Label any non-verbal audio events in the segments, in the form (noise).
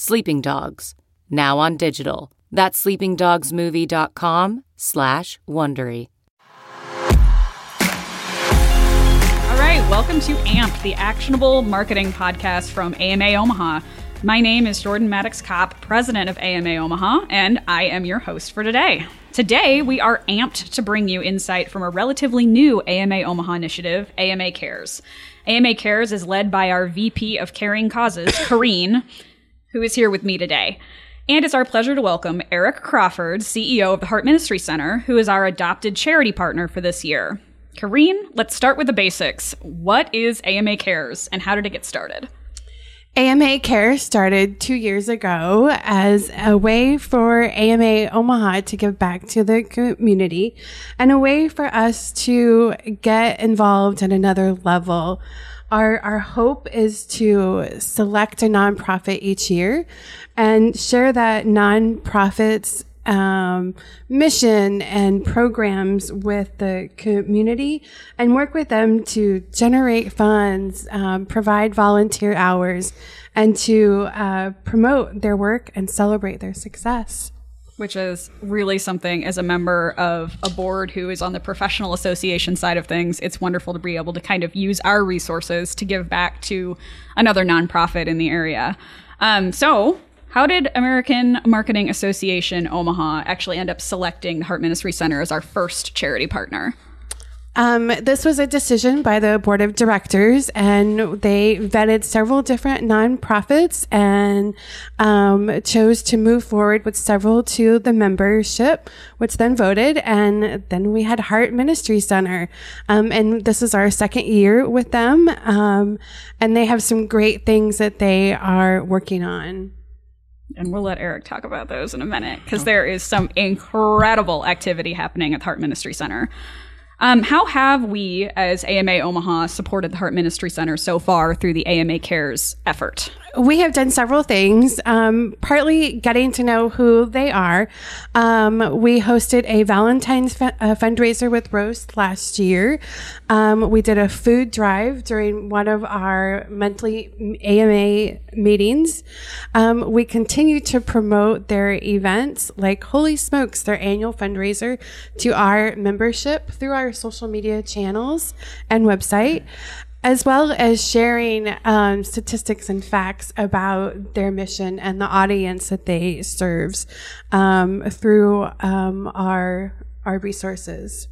Sleeping Dogs, now on digital. That's sleepingdogsmovie.com slash Wondery. All right, welcome to AMP, the actionable marketing podcast from AMA Omaha. My name is Jordan Maddox Kopp, president of AMA Omaha, and I am your host for today. Today, we are amped to bring you insight from a relatively new AMA Omaha initiative, AMA Cares. AMA Cares is led by our VP of Caring Causes, Kareen, who is here with me today. And it's our pleasure to welcome Eric Crawford, CEO of the Heart Ministry Center, who is our adopted charity partner for this year. Kareen, let's start with the basics. What is AMA Cares and how did it get started? AMA Care started two years ago as a way for AMA Omaha to give back to the community and a way for us to get involved at another level. Our, our hope is to select a nonprofit each year and share that nonprofit's um, mission and programs with the community and work with them to generate funds, um, provide volunteer hours, and to uh, promote their work and celebrate their success. Which is really something as a member of a board who is on the professional association side of things. It's wonderful to be able to kind of use our resources to give back to another nonprofit in the area. Um, so, how did American Marketing Association Omaha actually end up selecting the Heart Ministry Center as our first charity partner? Um, this was a decision by the board of directors, and they vetted several different nonprofits and um, chose to move forward with several to the membership, which then voted, and then we had Heart Ministry Center, um, and this is our second year with them, um, and they have some great things that they are working on. And we'll let Eric talk about those in a minute because there is some incredible activity happening at the Heart Ministry Center. Um, how have we, as AMA Omaha, supported the Heart Ministry Center so far through the AMA Cares effort? We have done several things, um, partly getting to know who they are. Um, we hosted a Valentine's f- uh, fundraiser with Roast last year. Um, we did a food drive during one of our monthly AMA meetings. Um, we continue to promote their events like Holy Smokes, their annual fundraiser, to our membership through our social media channels and website as well as sharing um, statistics and facts about their mission and the audience that they serves um, through um, our our resources.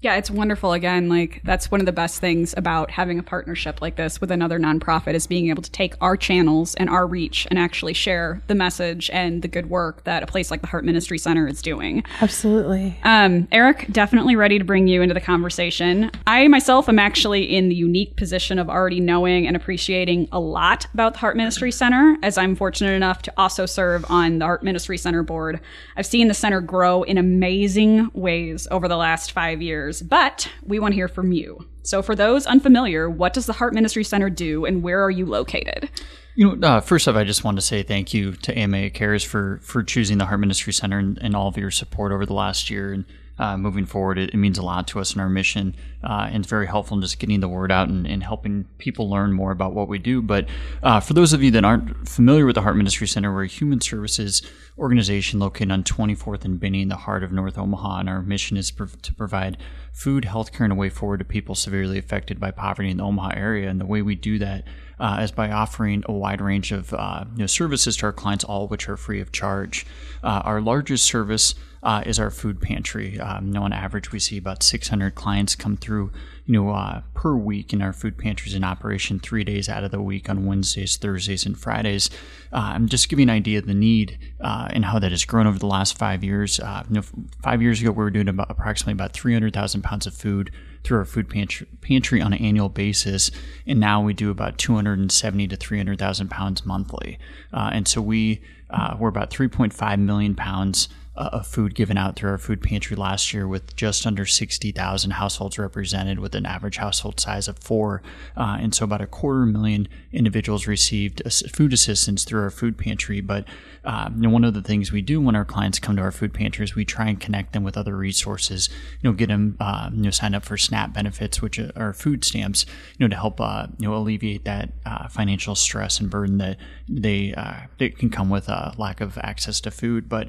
Yeah, it's wonderful. Again, like that's one of the best things about having a partnership like this with another nonprofit is being able to take our channels and our reach and actually share the message and the good work that a place like the Heart Ministry Center is doing. Absolutely. Um, Eric, definitely ready to bring you into the conversation. I myself am actually in the unique position of already knowing and appreciating a lot about the Heart Ministry Center, as I'm fortunate enough to also serve on the Heart Ministry Center board. I've seen the center grow in amazing ways over the last five years but we want to hear from you. So, for those unfamiliar, what does the Heart Ministry Center do and where are you located? You know, uh, first off, I just want to say thank you to AMA Cares for for choosing the Heart Ministry Center and, and all of your support over the last year. And uh, moving forward. It, it, means a lot to us in our mission, uh, and it's very helpful in just getting the word out and, and helping people learn more about what we do. But uh, for those of you that aren't familiar with the Heart Ministry Center, we're a human services organization located on 24th and Binney in the heart of North Omaha, and our mission is to provide food, healthcare, and a way forward to people severely affected by poverty in the Omaha area. And the way we do that uh, is by offering a wide range of uh, you know, services to our clients, all which are free of charge. Uh, our largest service uh, is our food pantry. Um, on average, we see about 600 clients come through, you know, uh, per week in our food pantries in operation three days out of the week on Wednesdays, Thursdays, and Fridays. Uh, I'm just giving an idea of the need uh, and how that has grown over the last five years. Uh, you know, five years ago, we were doing about approximately about 300,000 pounds of food through our food pantry, pantry on an annual basis, and now we do about 270 to 300,000 pounds monthly. Uh, and so we uh, we're about 3.5 million pounds of food given out through our food pantry last year with just under 60,000 households represented with an average household size of four. Uh, and so about a quarter million individuals received food assistance through our food pantry. But uh, you know, one of the things we do when our clients come to our food pantry is we try and connect them with other resources, you know, get them, uh, you know, sign up for SNAP benefits, which are food stamps, you know, to help, uh, you know, alleviate that uh, financial stress and burden that they, they can come with a lack of access to food. But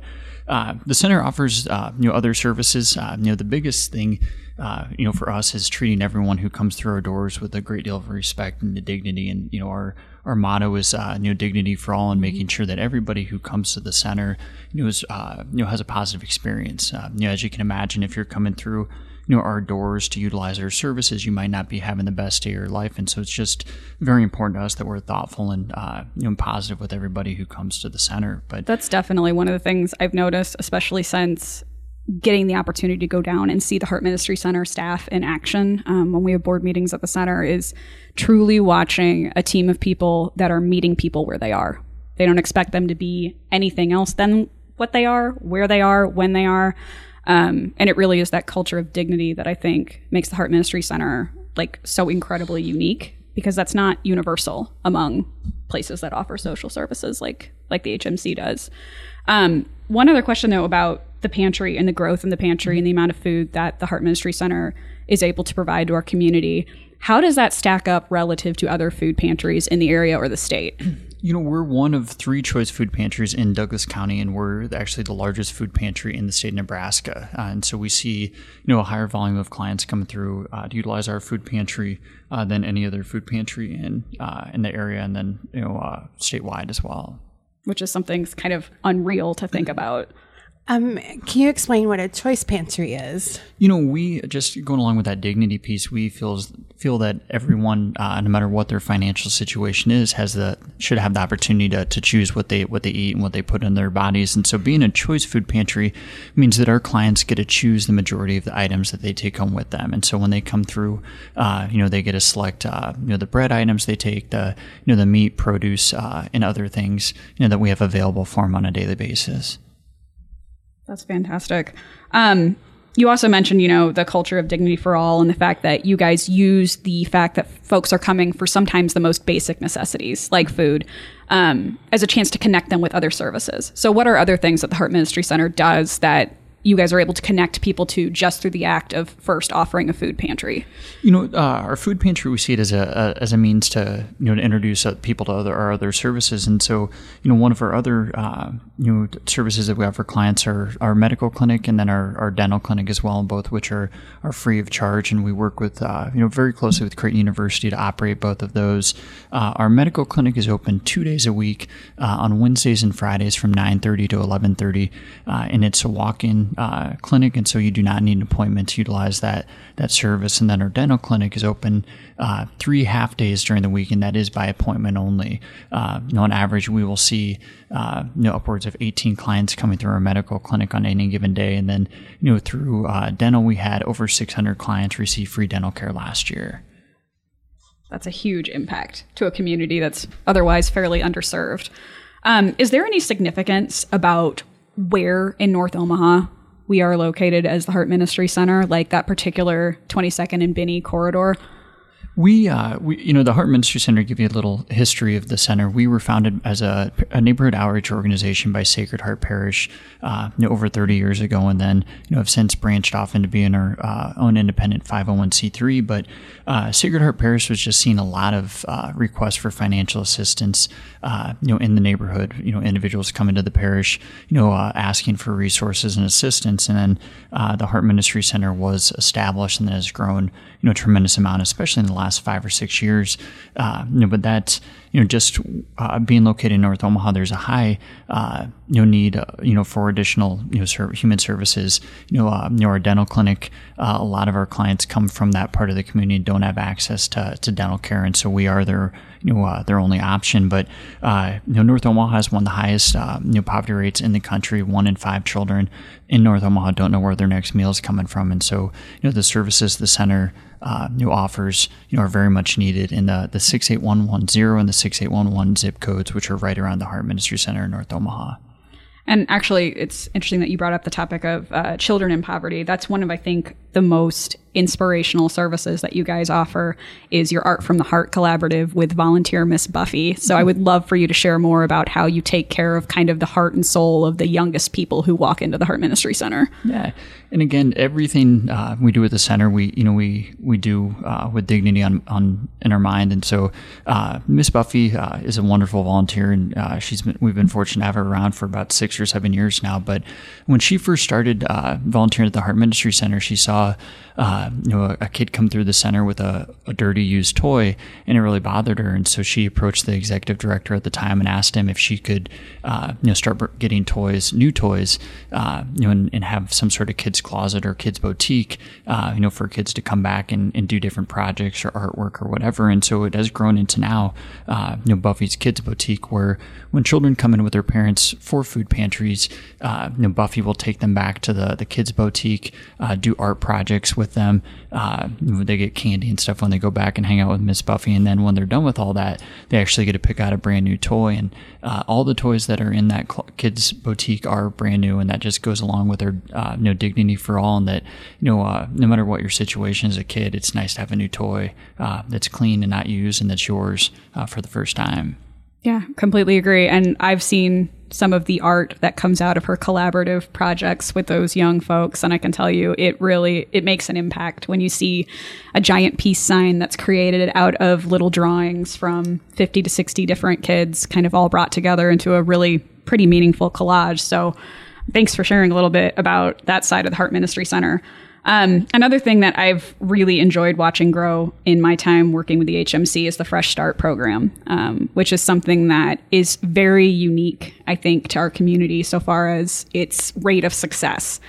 uh, the center offers uh, you know other services. Uh, you know the biggest thing uh, you know for us is treating everyone who comes through our doors with a great deal of respect and dignity. And you know our our motto is uh, you know dignity for all, and making sure that everybody who comes to the center you know is, you know has a positive experience. you know as you can imagine, if you're coming through you know our doors to utilize our services, you might not be having the best day of your life, and so it's just very important to us that we're thoughtful and uh, you know positive with everybody who comes to the center. But that's definitely one of the things I've noticed, especially since getting the opportunity to go down and see the Heart Ministry Center staff in action um, when we have board meetings at the center is truly watching a team of people that are meeting people where they are. They don't expect them to be anything else than what they are, where they are, when they are. Um, and it really is that culture of dignity that I think makes the Heart Ministry Center like so incredibly unique because that's not universal among places that offer social services like like the HMC does. Um, one other question though about the pantry and the growth in the pantry and the amount of food that the Heart Ministry Center is able to provide to our community. How does that stack up relative to other food pantries in the area or the state? You know, we're one of three choice food pantries in Douglas County, and we're actually the largest food pantry in the state of Nebraska. Uh, and so we see, you know, a higher volume of clients coming through uh, to utilize our food pantry uh, than any other food pantry in uh, in the area, and then you know, uh, statewide as well. Which is something kind of unreal to think about. Um, can you explain what a choice pantry is? You know, we just going along with that dignity piece. We feel feel that everyone, uh, no matter what their financial situation is, has the should have the opportunity to, to choose what they what they eat and what they put in their bodies. And so, being a choice food pantry means that our clients get to choose the majority of the items that they take home with them. And so, when they come through, uh, you know, they get to select, uh, you know, the bread items they take, the you know, the meat, produce, uh, and other things, you know, that we have available for them on a daily basis. That's fantastic. Um, you also mentioned, you know, the culture of dignity for all and the fact that you guys use the fact that folks are coming for sometimes the most basic necessities like food um, as a chance to connect them with other services. So, what are other things that the Heart Ministry Center does that you guys are able to connect people to just through the act of first offering a food pantry? You know, uh, our food pantry we see it as a, a, as a means to you know to introduce uh, people to other our other services, and so you know one of our other uh, you know services that we have for clients are our medical clinic and then our, our dental clinic as well, both which are are free of charge, and we work with uh, you know very closely with Creighton University to operate both of those. Uh, our medical clinic is open two days a week uh, on Wednesdays and Fridays from 9:30 to 11:30, and it's a uh, clinic, and so you do not need an appointment to utilize that that service. And then our dental clinic is open uh, three half days during the week, and that is by appointment only. Uh, you know, on average, we will see uh, you know upwards of 18 clients coming through our medical clinic on any given day, and then you know through uh, dental, we had over 600 clients receive free dental care last year. That's a huge impact to a community that's otherwise fairly underserved. Um, is there any significance about where in North Omaha we are located as the Heart Ministry Center, like that particular 22nd and Binney corridor. We, uh, we, you know, the Heart Ministry Center. Give you a little history of the center. We were founded as a, a neighborhood outreach organization by Sacred Heart Parish uh, you know, over 30 years ago, and then you know have since branched off into being our uh, own independent 501c3. But uh, Sacred Heart Parish was just seeing a lot of uh, requests for financial assistance, uh, you know, in the neighborhood. You know, individuals coming to the parish, you know, asking for resources and assistance, and then the Heart Ministry Center was established and then has grown, you know, a tremendous amount, especially in the last last five or six years. Uh, you know, but that's you know just uh, being located in North Omaha, there's a high uh, you know need uh, you know for additional you know ser- human services. You know, uh, you know our dental clinic. Uh, a lot of our clients come from that part of the community and don't have access to, to dental care, and so we are their you know uh, their only option. But uh, you know North Omaha has one of the highest uh, you know poverty rates in the country. One in five children in North Omaha don't know where their next meal is coming from, and so you know the services the center uh, new offers you know are very much needed in the the 68110 and the 6811 zip codes, which are right around the Heart Ministry Center in North Omaha. And actually, it's interesting that you brought up the topic of uh, children in poverty. That's one of, I think, the most inspirational services that you guys offer is your Art from the Heart collaborative with volunteer Miss Buffy. So I would love for you to share more about how you take care of kind of the heart and soul of the youngest people who walk into the Heart Ministry Center. Yeah, and again, everything uh, we do at the center, we you know we we do uh, with dignity on, on in our mind, and so uh, Miss Buffy uh, is a wonderful volunteer, and uh, she's been we've been fortunate to have her around for about six or seven years now. But when she first started uh, volunteering at the Heart Ministry Center, she saw you know, a, a, kid come through the center with a, a, dirty used toy, and it really bothered her. And so she approached the executive director at the time and asked him if she could, you know, start getting toys, new toys, you know, and, and, have some sort of kids closet or kids boutique, uh, you know, for kids to come back and, and, do different projects or artwork or whatever. And so it has grown into now, uh, you know, Buffy's Kids Boutique, where when children come in with their parents for food pantries, uh, you know, Buffy will take them back to the the kids boutique, do art projects with them. Uh, they get candy and stuff when they go back and hang out with Miss Buffy. And then when they're done with all that, they actually get to pick out a brand new toy. And uh, all the toys that are in that cl- kids boutique are brand new, and that just goes along with their uh, you know dignity for all. And that you know uh, no matter what your situation as a kid, it's nice to have a new toy uh, that's clean and not used and that's yours uh, for the first time. Yeah, completely agree. And I've seen some of the art that comes out of her collaborative projects with those young folks and I can tell you it really it makes an impact when you see a giant peace sign that's created out of little drawings from 50 to 60 different kids kind of all brought together into a really pretty meaningful collage. So thanks for sharing a little bit about that side of the Heart Ministry Center. Um, another thing that I've really enjoyed watching grow in my time working with the HMC is the Fresh Start program, um, which is something that is very unique, I think, to our community so far as its rate of success.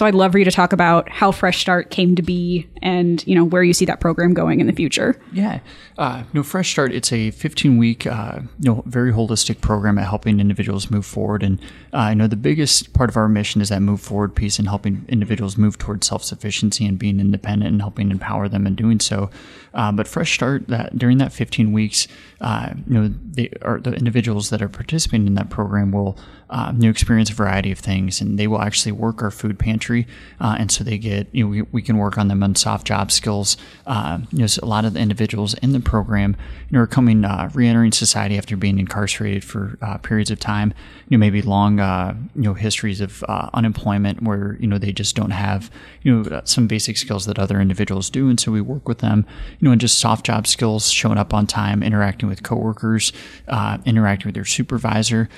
So I'd love for you to talk about how Fresh Start came to be and, you know, where you see that program going in the future. Yeah. Uh, know, Fresh Start, it's a 15 week, uh, you know, very holistic program at helping individuals move forward. And uh, know the biggest part of our mission is that move forward piece and helping individuals move towards self sufficiency and being independent and helping empower them in doing so. Uh, but Fresh Start, that during that 15 weeks, uh, you know, they the individuals that are participating in that program will uh, experience a variety of things, and they will actually work our food pantry, uh, and so they get you know we, we can work on them on soft job skills. Uh, you know, so a lot of the individuals in the program you know are coming uh, reentering society after being incarcerated for uh, periods of time. You know, maybe long uh, you know histories of unemployment where you know they just don't have you know some basic skills that other individuals do, and so we work with them. You know, and just soft job skills, showing up on time, interacting with coworkers, interacting with their supervisor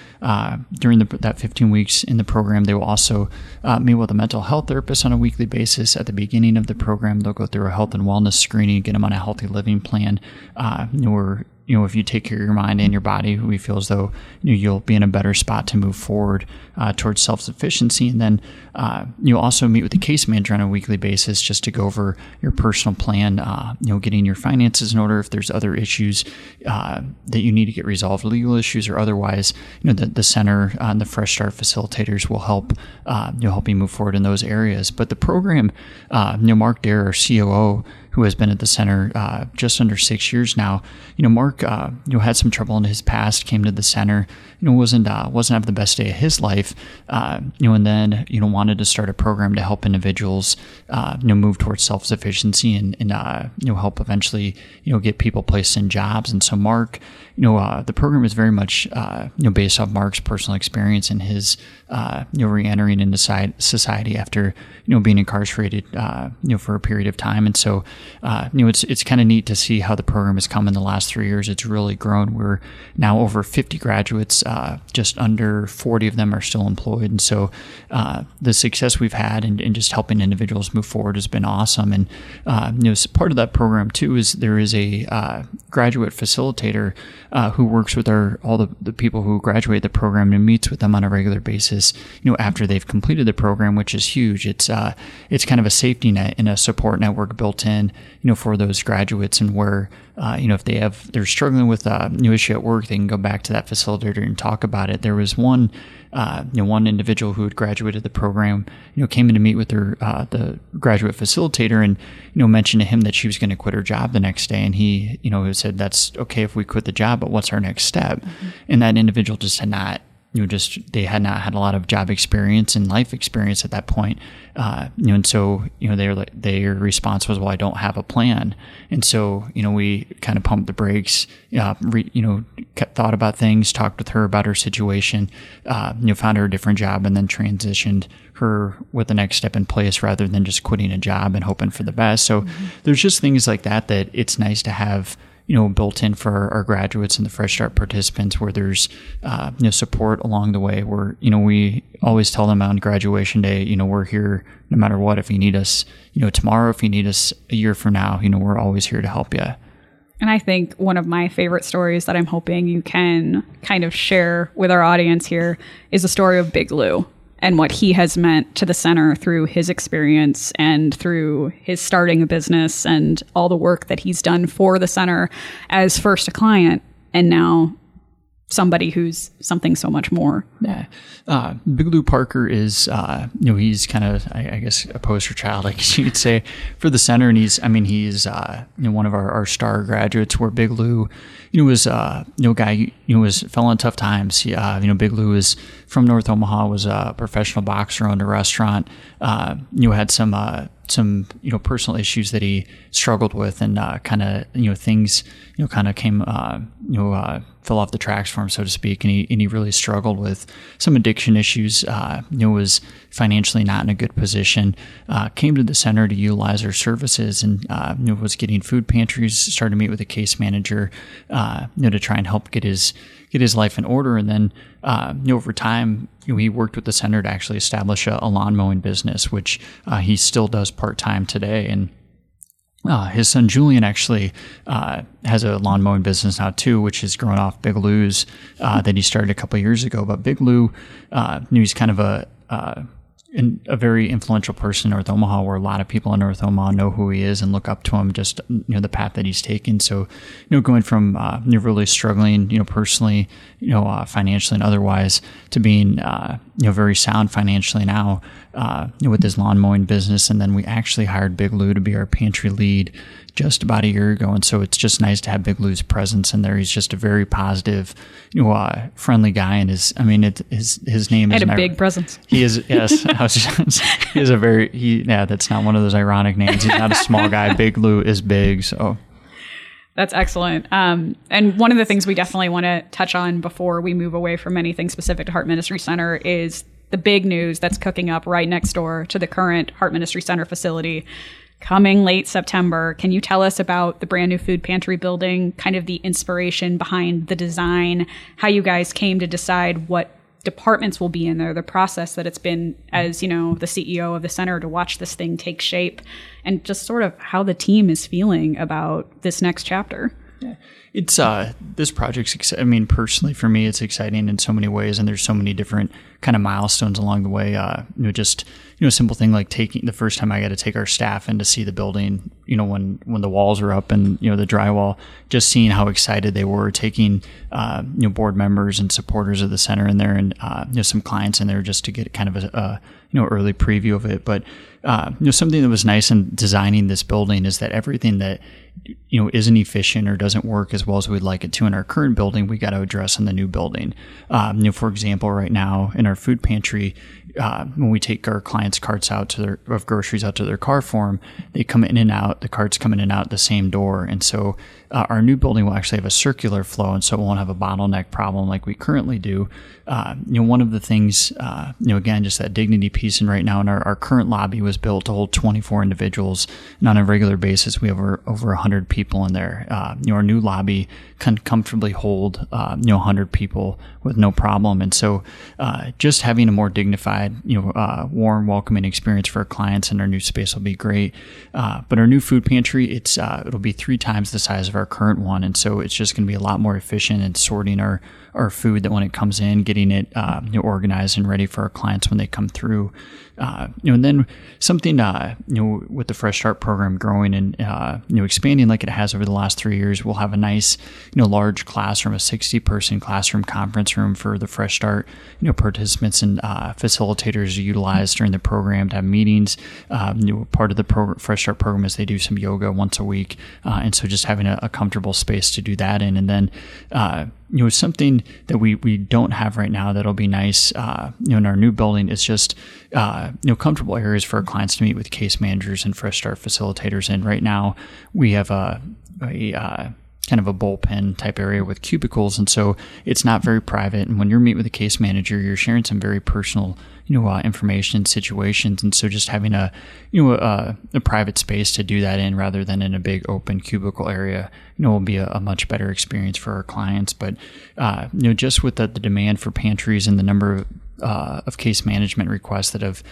during the, that 15 weeks in the program, they will also uh, meet with a mental health therapist on a weekly basis. At the beginning of the program, they'll go through a health and wellness screening, get them on a healthy living plan. Uh, know, you know, if you take care of your mind and your body, we feel as though you you'll be in a better spot to move forward uh, towards self sufficiency. And then uh, you also meet with the case manager on a weekly basis just to go over your personal plan, uh, you know, getting your finances in order. If there's other issues uh, that you need to get resolved, legal issues or otherwise, you know, the, the center and the Fresh Start facilitators will help, uh, you know, help you move forward in those areas. But the program, uh, you know, Mark Dare, our COO, who has been at the center uh, just under six years now. You know, Mark, uh, you know, had some trouble in his past, came to the center, you know, wasn't uh, wasn't having the best day of his life, uh, you know, and then you know wanted to start a program to help individuals, uh, you know, move towards self sufficiency and, and uh, you know help eventually you know get people placed in jobs. And so Mark, you know, the program is very much you know based off Mark's personal experience and his you know reentering into society after you know being incarcerated you know for a period of time. And so uh, you know, it's it's kind of neat to see how the program has come in the last three years. It's really grown. We're now over 50 graduates. Uh, just under 40 of them are still employed, and so uh, the success we've had in, in, just helping individuals move forward has been awesome. And uh, you know, part of that program too is there is a uh, graduate facilitator uh, who works with our all the, the people who graduate the program and meets with them on a regular basis. You know, after they've completed the program, which is huge. It's it's kind of a safety net and a support network built in you know, for those graduates and where, uh, you know, if they have, they're struggling with a new issue at work, they can go back to that facilitator and talk about it. There was one, uh, you know, one individual who had graduated the program, you know, came in to meet with her, uh, the graduate facilitator and, you know, mentioned to him that she was going to quit her job the next day. And he, you know, said, that's okay if we quit the job, but what's our next step? Mm-hmm. And that individual just had not you know, just they had not had a lot of job experience and life experience at that point. Uh, you know, and so you know, their their response was, "Well, I don't have a plan." And so you know, we kind of pumped the brakes. Uh, re, you know, thought about things, talked with her about her situation. Uh, you know, found her a different job, and then transitioned her with the next step in place rather than just quitting a job and hoping for the best. So mm-hmm. there's just things like that that it's nice to have you know, built in for our, graduates and the Fresh Start participants, where there's uh, you know support along the way. Where you know we always tell them on graduation day, you know, we're here no matter what. If you need us, you know, tomorrow, if you need us a year from now, you know, we're always here to help you. And I think one of my favorite stories that I'm hoping you can kind of share with our audience here is the story of Big Lou and what he has meant to the center through his experience and through his starting a business and all the work that he's done for the center as first a client and now somebody who's something so much more. Yeah. Uh, Big Lou Parker is, uh, you know, he's kind of, I, I, guess, a poster child, (laughs) I guess you'd say, for the center. And he's, I mean, he's, uh, you know, one of our, our star graduates where Big Lou, you know, was, uh, you know, guy, you know, was, fell in tough times. He, uh, you know, Big Lou is from North Omaha, was a professional boxer, owned a restaurant, uh, you know, had some, uh, some you know personal issues that he struggled with and uh, kind of you know things you know kind of came uh, you know uh, fell off the tracks for him so to speak and he and he really struggled with some addiction issues uh, you know was financially not in a good position uh, came to the center to utilize our services and uh, you know was getting food pantries started to meet with a case manager you know to try and help get his get his life in order. And then uh, you know, over time, you know, he worked with the center to actually establish a, a lawn mowing business, which uh, he still does part time today. And uh, his son Julian actually uh, has a lawn mowing business now too, which has grown off Big Lou's uh, that he started a couple years ago. But Big Lou, uh, he's kind of a uh, a very influential person in North Omaha, where a lot of people in North Omaha know who he is and look up to him. Just you know the path that he's taken. So you know, going from uh, you really struggling, you know, personally, you know, uh, financially and otherwise, to being uh, you know very sound financially now uh, with his lawn mowing business, and then we actually hired Big Lou to be our pantry lead just about a year ago, and so it's just nice to have Big Lou's presence in there. He's just a very positive, you know, uh, friendly guy, and his I mean, it, his his name is a big presence. He is yes, (laughs) just, he is a very he yeah. That's not one of those ironic names. He's not a small guy. (laughs) Big Lou is big, so. That's excellent. Um, and one of the things we definitely want to touch on before we move away from anything specific to Heart Ministry Center is the big news that's cooking up right next door to the current Heart Ministry Center facility coming late September. Can you tell us about the brand new food pantry building, kind of the inspiration behind the design, how you guys came to decide what departments will be in there, the process that it's been as, you know, the CEO of the center to watch this thing take shape and just sort of how the team is feeling about this next chapter? It's uh this project's I mean personally for me it's exciting in so many ways and there's so many different kind of milestones along the way uh you know just you know simple thing like taking the first time I got to take our staff in to see the building you know when when the walls are up and you know the drywall just seeing how excited they were taking uh you know board members and supporters of the center in there and uh you know some clients in there just to get kind of a, a you know early preview of it but uh you know something that was nice in designing this building is that everything that you know isn't efficient or doesn't work as well as we'd like it to in our current building, we got to address in the new building. Um, you know, for example, right now in our food pantry, uh, when we take our clients' carts out to their of groceries out to their car form, they come in and out. The carts come in and out the same door, and so uh, our new building will actually have a circular flow, and so it won't have a bottleneck problem like we currently do. Uh, you know, one of the things, uh, you know, again, just that dignity piece, and right now, in our, our current lobby was built to hold 24 individuals, and on a regular basis, we have over over 100 people in there. Uh, you know, our new lobby can comfortably hold uh, you know 100 people with no problem, and so just having a more dignified you know, uh, warm, welcoming experience for our clients, and our new space will be great. Uh, but our new food pantry, it's uh, it'll be three times the size of our current one, and so it's just going to be a lot more efficient in sorting our our food that when it comes in, getting it uh, you know, organized and ready for our clients when they come through. Uh, you know, and then something uh, you know with the Fresh Start program growing and uh, you know expanding like it has over the last three years, we'll have a nice you know large classroom, a sixty person classroom conference room for the Fresh Start you know participants and uh, facilitators utilize during the program to have meetings. Um, you know, part of the pro- Fresh Start program is they do some yoga once a week, uh, and so just having a, a, comfortable space to do that in, and then you know something that we we don't have right now that'll be nice uh, you know in our new building is just uh, you know comfortable areas for our clients to meet with case managers and fresh start facilitators and right now we have a, a uh, kind of a bullpen type area with cubicles and so it's not very private and when you're meeting with a case manager you're sharing some very personal you know uh, information situations and so just having a you know a, a, private space to do that in rather than in a big open cubicle area you know will be a, a much better experience for our clients but uh, you know just with the, the, demand for pantries and the number of, uh, of case management requests that have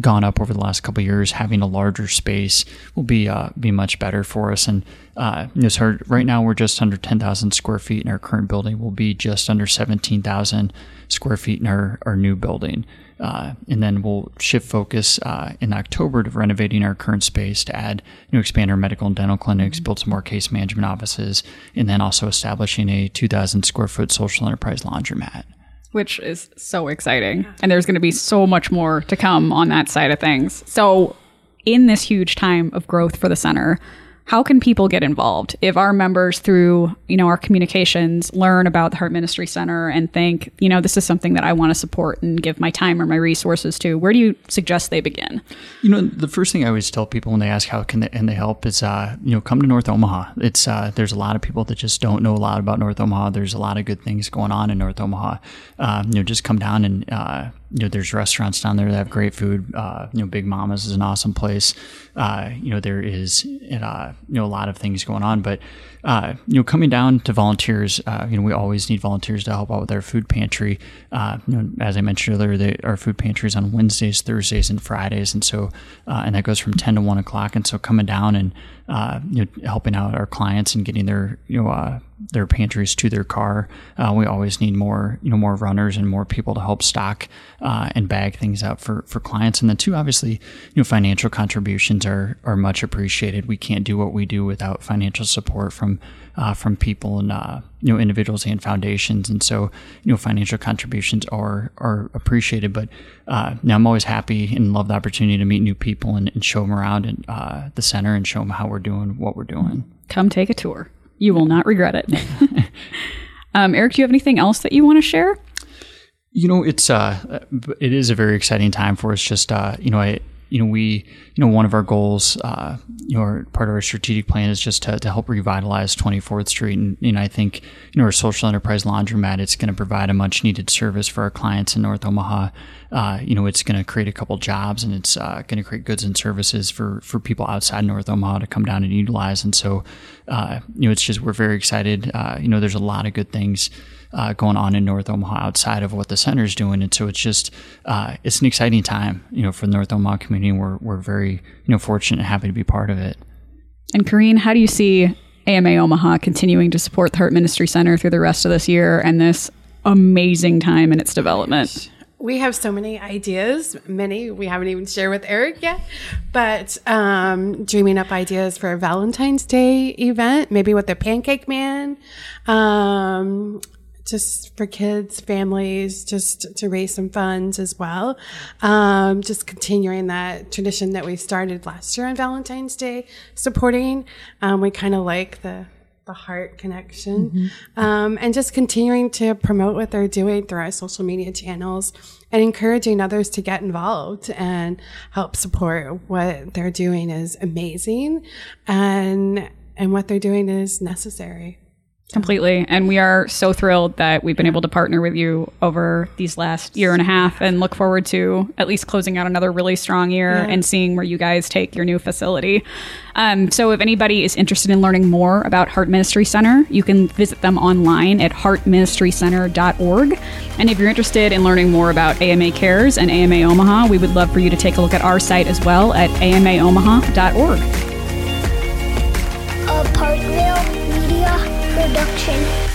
gone up over the last couple years, having a larger space will be uh, be much better for us. And uh, you know, so right now we're just under 10,000 square feet in our current building. We'll be just under 17,000 square feet in our, our new building. Uh, and then we'll shift focus uh, in October to renovating our current space to add, you know, expand our medical and dental clinics, build some more case management offices, and then also establishing a 2,000 square foot social enterprise laundromat. Which is so exciting. And there's going to be so much more to come on that side of things. So, in this huge time of growth for the center, how can people get involved? If our members through you know our communications learn about the heart ministry center and think you know this is something that i want to support and give my time or my resources to where do you suggest they begin? You know the first thing i always tell people when they ask how can they, and they help is uh, you know come to north omaha. It's uh, there's a lot of people that just don't know a lot about north omaha. There's a lot of good things going on in north omaha. Uh, you know just come down and uh, you know, there's restaurants down there that have great food. Uh, you know, Big Mama's is an awesome place. Uh, you know, there is, uh, you know, a lot of things going on, but, uh, you know, coming down to volunteers, uh, you know, we always need volunteers to help out with our food pantry. Uh, you know, as I mentioned earlier, they, our food pantry is on Wednesdays, Thursdays, and Fridays. And so, and that goes from 10 to 1 o'clock. And so coming down and, you know, helping out our clients and getting their, you know, their pantries to their car. Uh, we always need more, you know, more runners and more people to help stock uh, and bag things out for, for clients. And then two, obviously, you know, financial contributions are are much appreciated. We can't do what we do without financial support from uh, from people and uh, you know individuals and foundations. And so, you know, financial contributions are are appreciated. But uh, now I'm always happy and love the opportunity to meet new people and, and show them around in, uh, the center and show them how we're doing what we're doing. Come take a tour. You will not regret it. (laughs) um, Eric, do you have anything else that you want to share? You know, it's uh, it is a very exciting time for us. Just uh, you know, I you know, we, you know, one of our goals, uh, you know, part of our strategic plan is just to, to help revitalize 24th Street. And, you know, I think, you know, our social enterprise laundromat, it's going to provide a much needed service for our clients in North Omaha. Uh, you know, it's going to create a couple jobs and it's uh, going to create goods and services for, for people outside North Omaha to come down and utilize. And so, uh, you know, it's just, we're very excited. Uh, you know, there's a lot of good things uh, going on in North Omaha outside of what the center is doing. And so it's just uh, it's an exciting time, you know, for the North Omaha community. We're we're very you know fortunate and happy to be part of it. And Corrine, how do you see AMA Omaha continuing to support the Heart Ministry Center through the rest of this year and this amazing time in its development? we have so many ideas, many we haven't even shared with Eric yet, but um, dreaming up ideas for a Valentine's Day event, maybe with the Pancake Man, um, just for kids, families, just to raise some funds as well. Um, just continuing that tradition that we started last year on Valentine's Day, supporting. Um, we kind of like the the heart connection, mm-hmm. um, and just continuing to promote what they're doing through our social media channels and encouraging others to get involved and help support what they're doing is amazing, and and what they're doing is necessary. Completely. And we are so thrilled that we've been able to partner with you over these last year and a half and look forward to at least closing out another really strong year yeah. and seeing where you guys take your new facility. Um, so, if anybody is interested in learning more about Heart Ministry Center, you can visit them online at heartministrycenter.org. And if you're interested in learning more about AMA Cares and AMA Omaha, we would love for you to take a look at our site as well at amaomaha.org. watching.